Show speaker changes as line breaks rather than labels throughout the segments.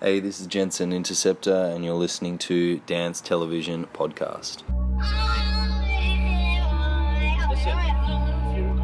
Hey, this is Jensen Interceptor, and you're listening to DanceTrippin TV Podcast.
Listen, if you're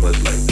but
like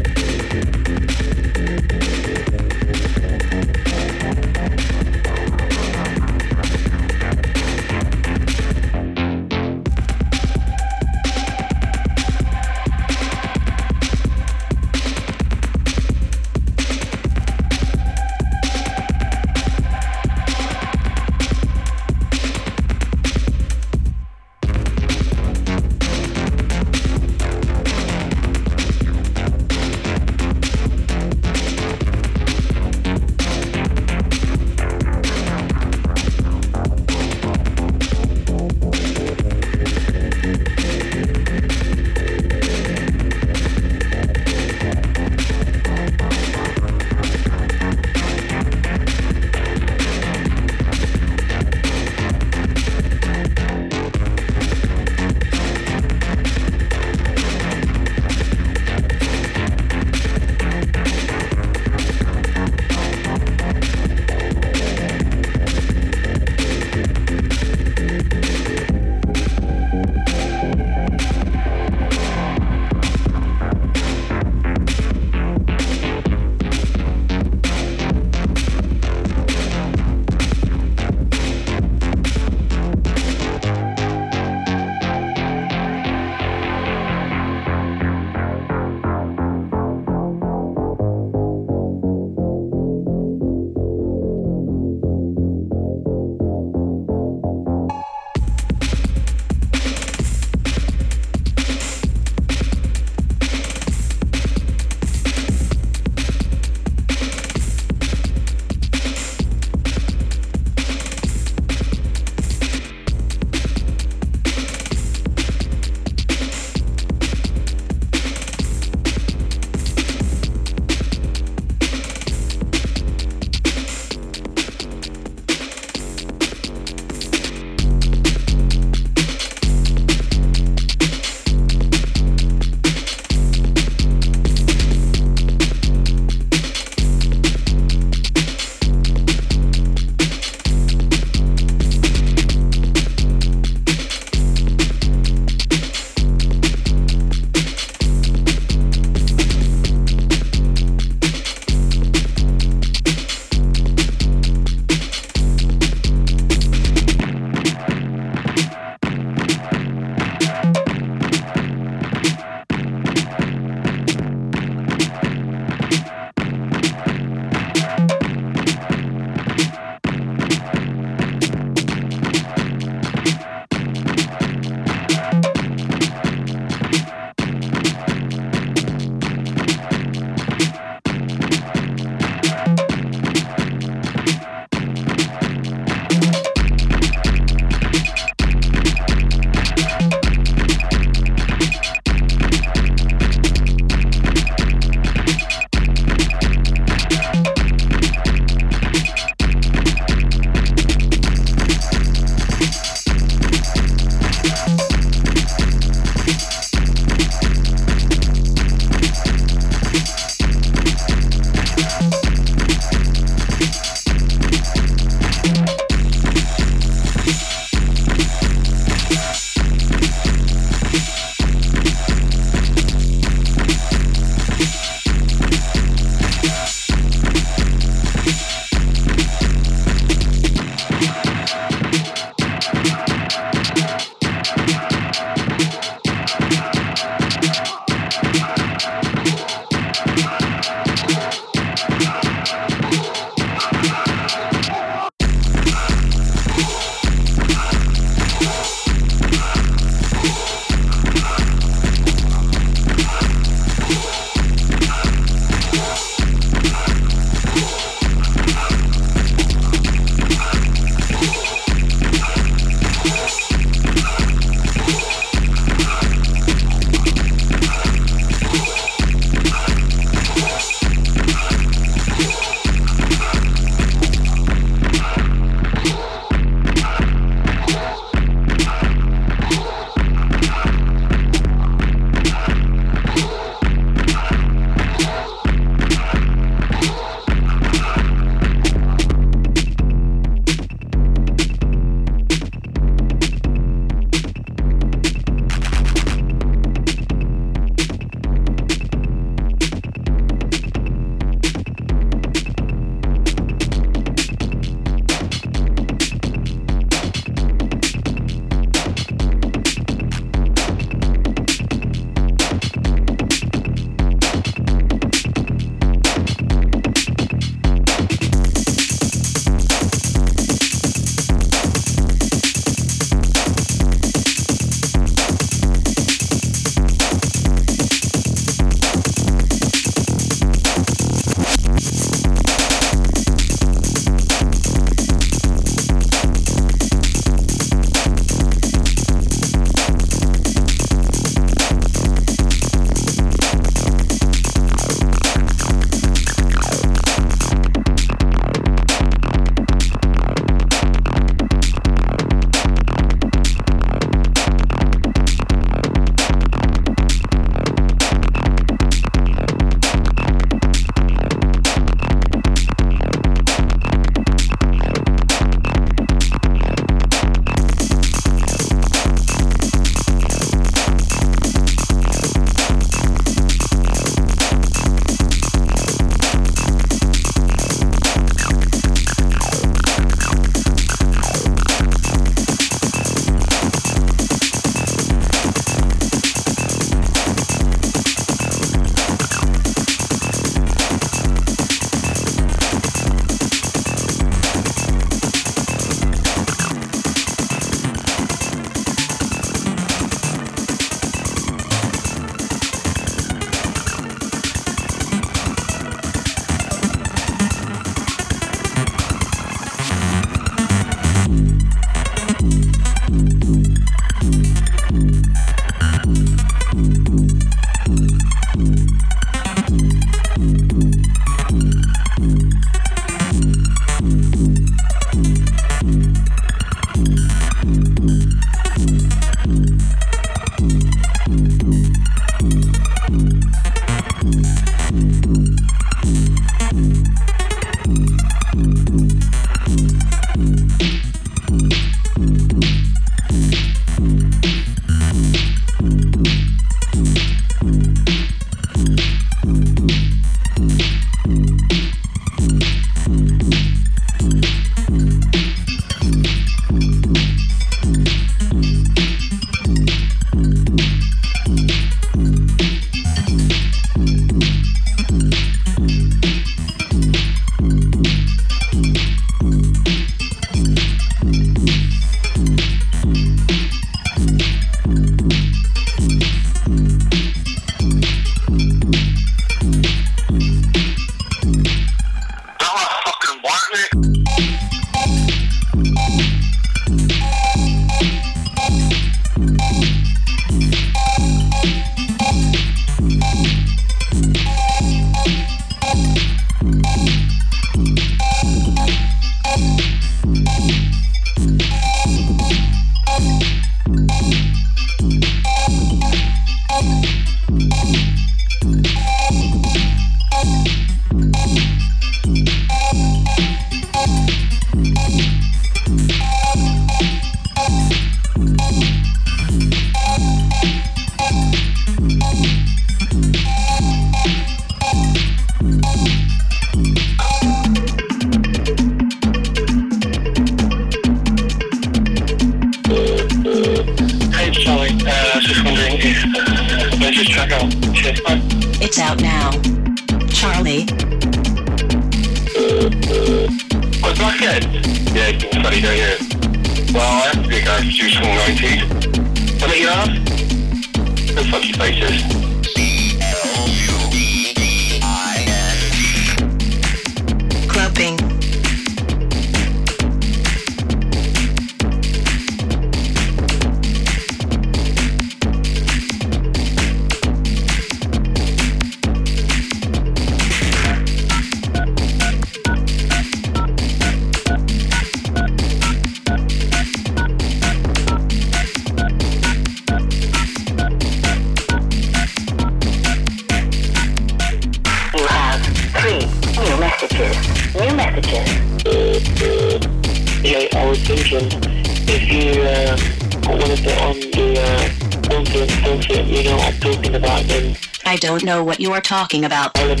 don't know what
you are talking about.
I live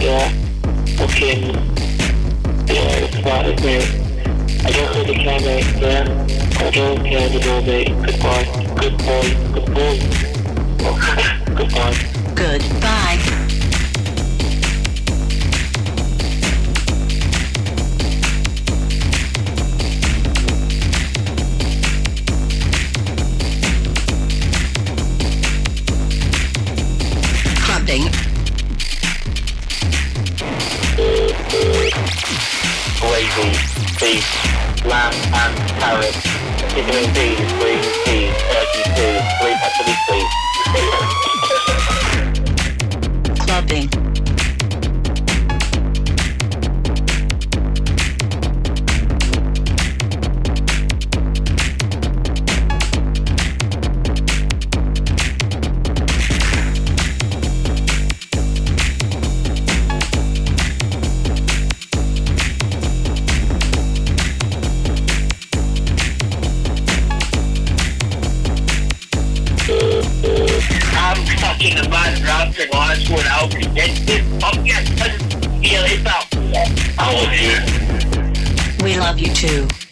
yeah. Okay. Yeah. I don't really care, mate, yeah. I don't care about all. Goodbye. Good boy. Good boy. Goodbye.
Goodbye.
love you
too.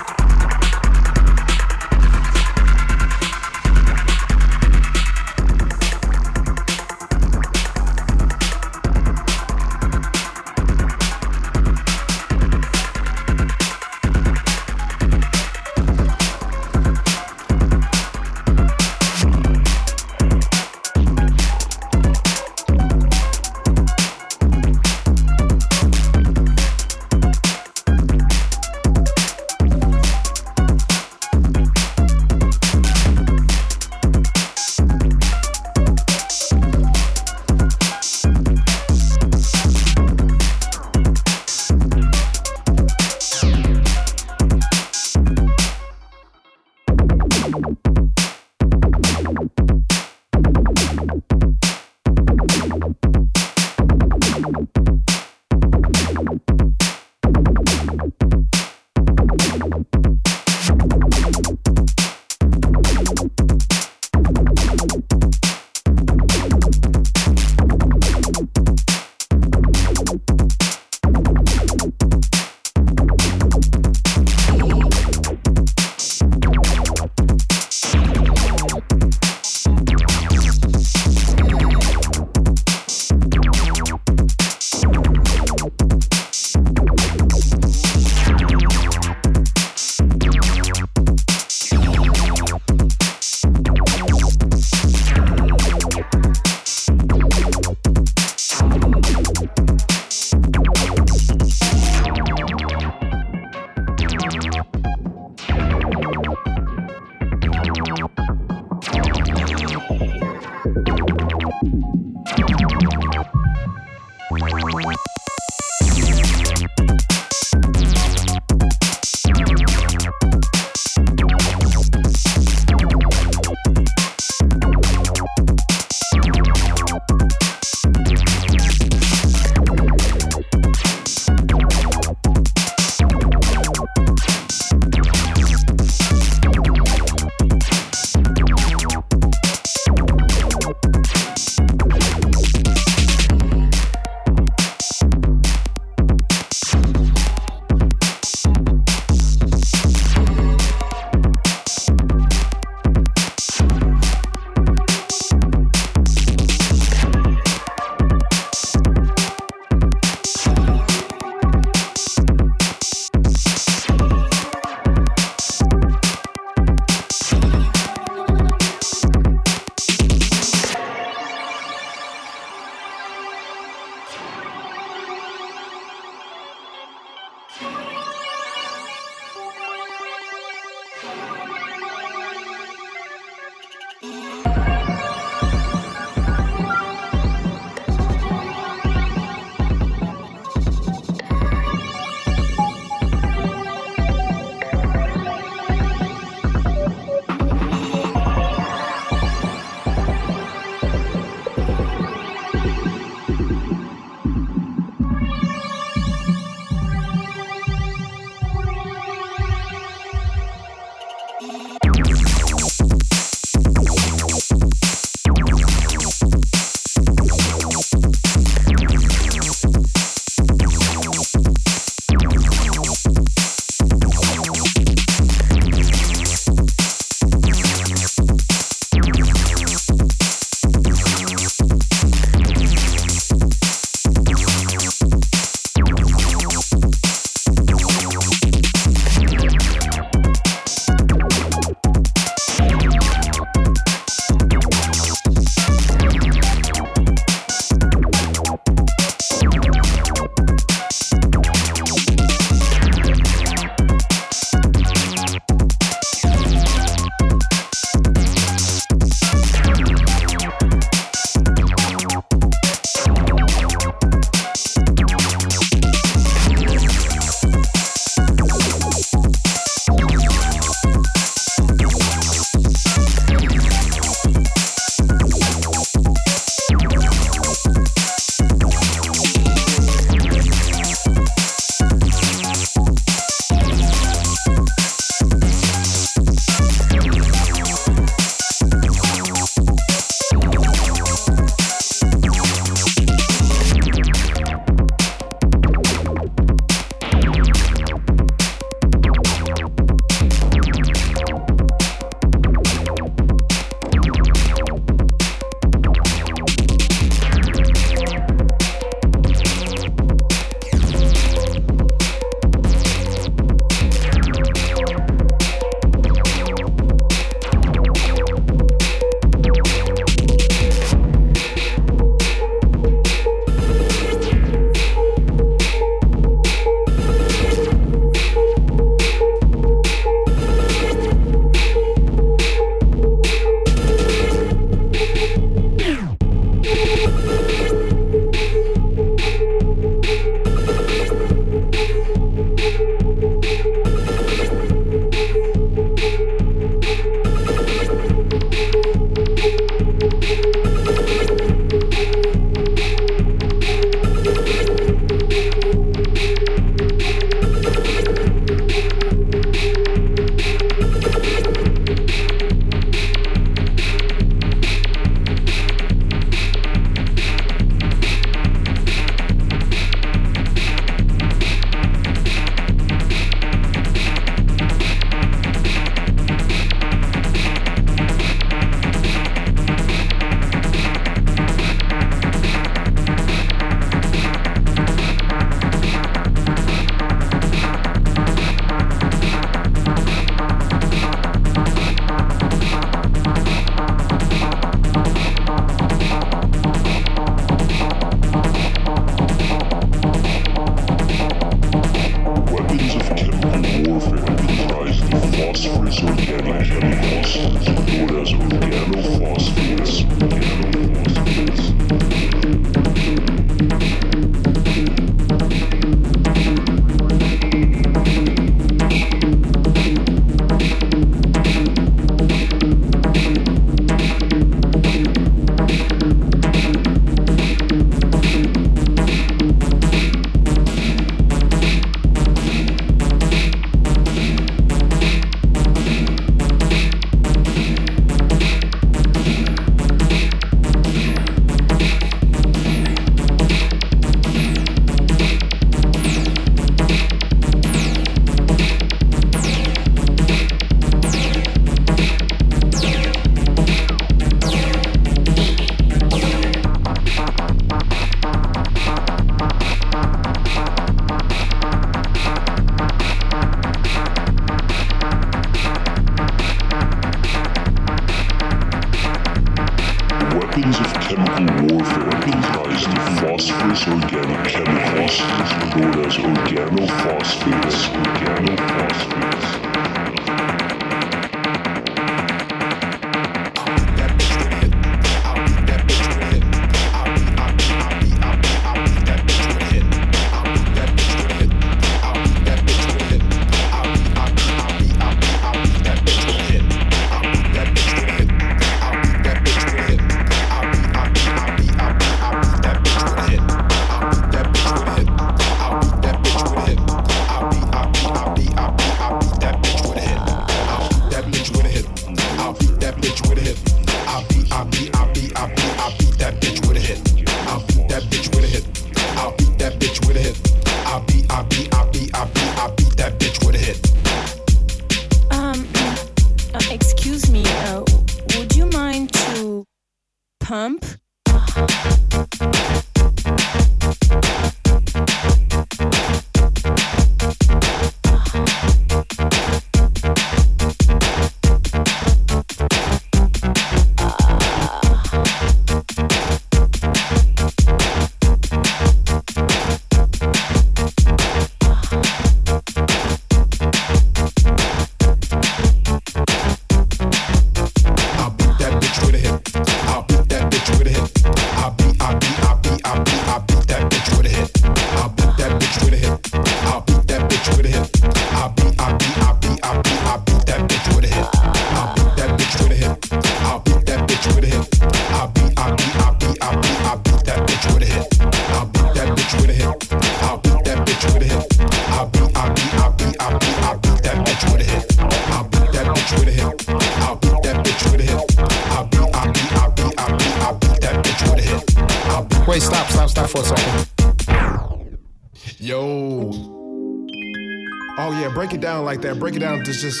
break it down like that. Break it down. Just, just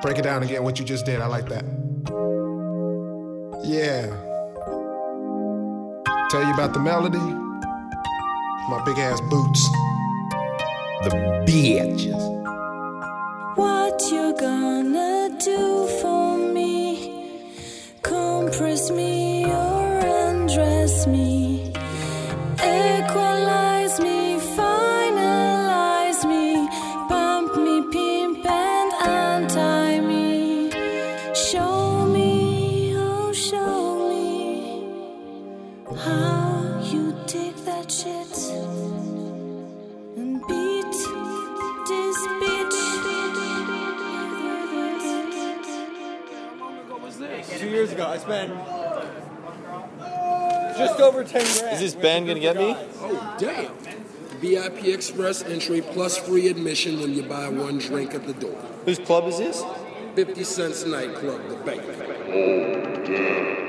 break it down again. What you just did. I like that. Yeah. Tell you about the melody. My big ass boots.
The bitches.
What you gonna do for me? Compress me or undress me.
Hey. over 10 grand.
Is this band going to get me?
Oh, damn. VIP Express entry plus free admission when you buy one drink at the door.
Whose club is this?
50 Cent's Nightclub, The Bank.
Oh, damn.